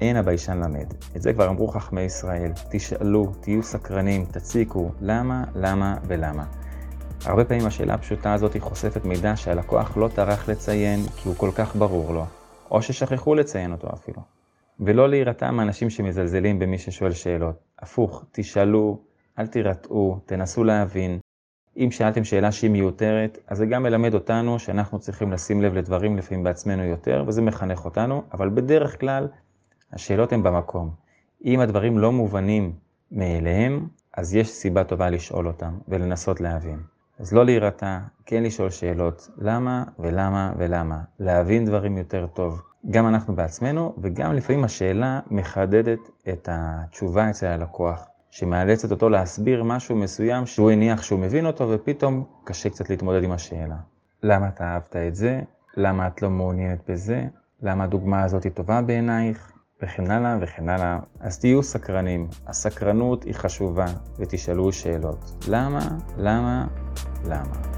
אין הביישן למד. את זה כבר אמרו חכמי ישראל. תשאלו, תהיו סקרנים, תציקו, למה, למה ולמה. הרבה פעמים השאלה הפשוטה הזאת היא חושפת מידע שהלקוח לא טרח לציין כי הוא כל כך ברור לו, או ששכחו לציין אותו אפילו. ולא להירתע מאנשים שמזלזלים במי ששואל שאלות. הפוך, תשאלו, אל תירתעו, תנסו להבין. אם שאלתם שאלה שהיא מיותרת, אז זה גם מלמד אותנו שאנחנו צריכים לשים לב לדברים לפעמים בעצמנו יותר, וזה מחנך אותנו, אבל בדרך כלל השאלות הן במקום. אם הדברים לא מובנים מאליהם, אז יש סיבה טובה לשאול אותם ולנסות להבין. אז לא להירתע, כן לשאול שאלות, למה ולמה ולמה, להבין דברים יותר טוב, גם אנחנו בעצמנו, וגם לפעמים השאלה מחדדת את התשובה אצל הלקוח, שמאלצת אותו להסביר משהו מסוים שהוא הניח שהוא מבין אותו, ופתאום קשה קצת להתמודד עם השאלה. למה אתה אהבת את זה? למה את לא מעוניינת בזה? למה הדוגמה הזאת היא טובה בעינייך? וכן הלאה וכן הלאה. אז תהיו סקרנים, הסקרנות היא חשובה, ותשאלו שאלות. למה? למה? למה?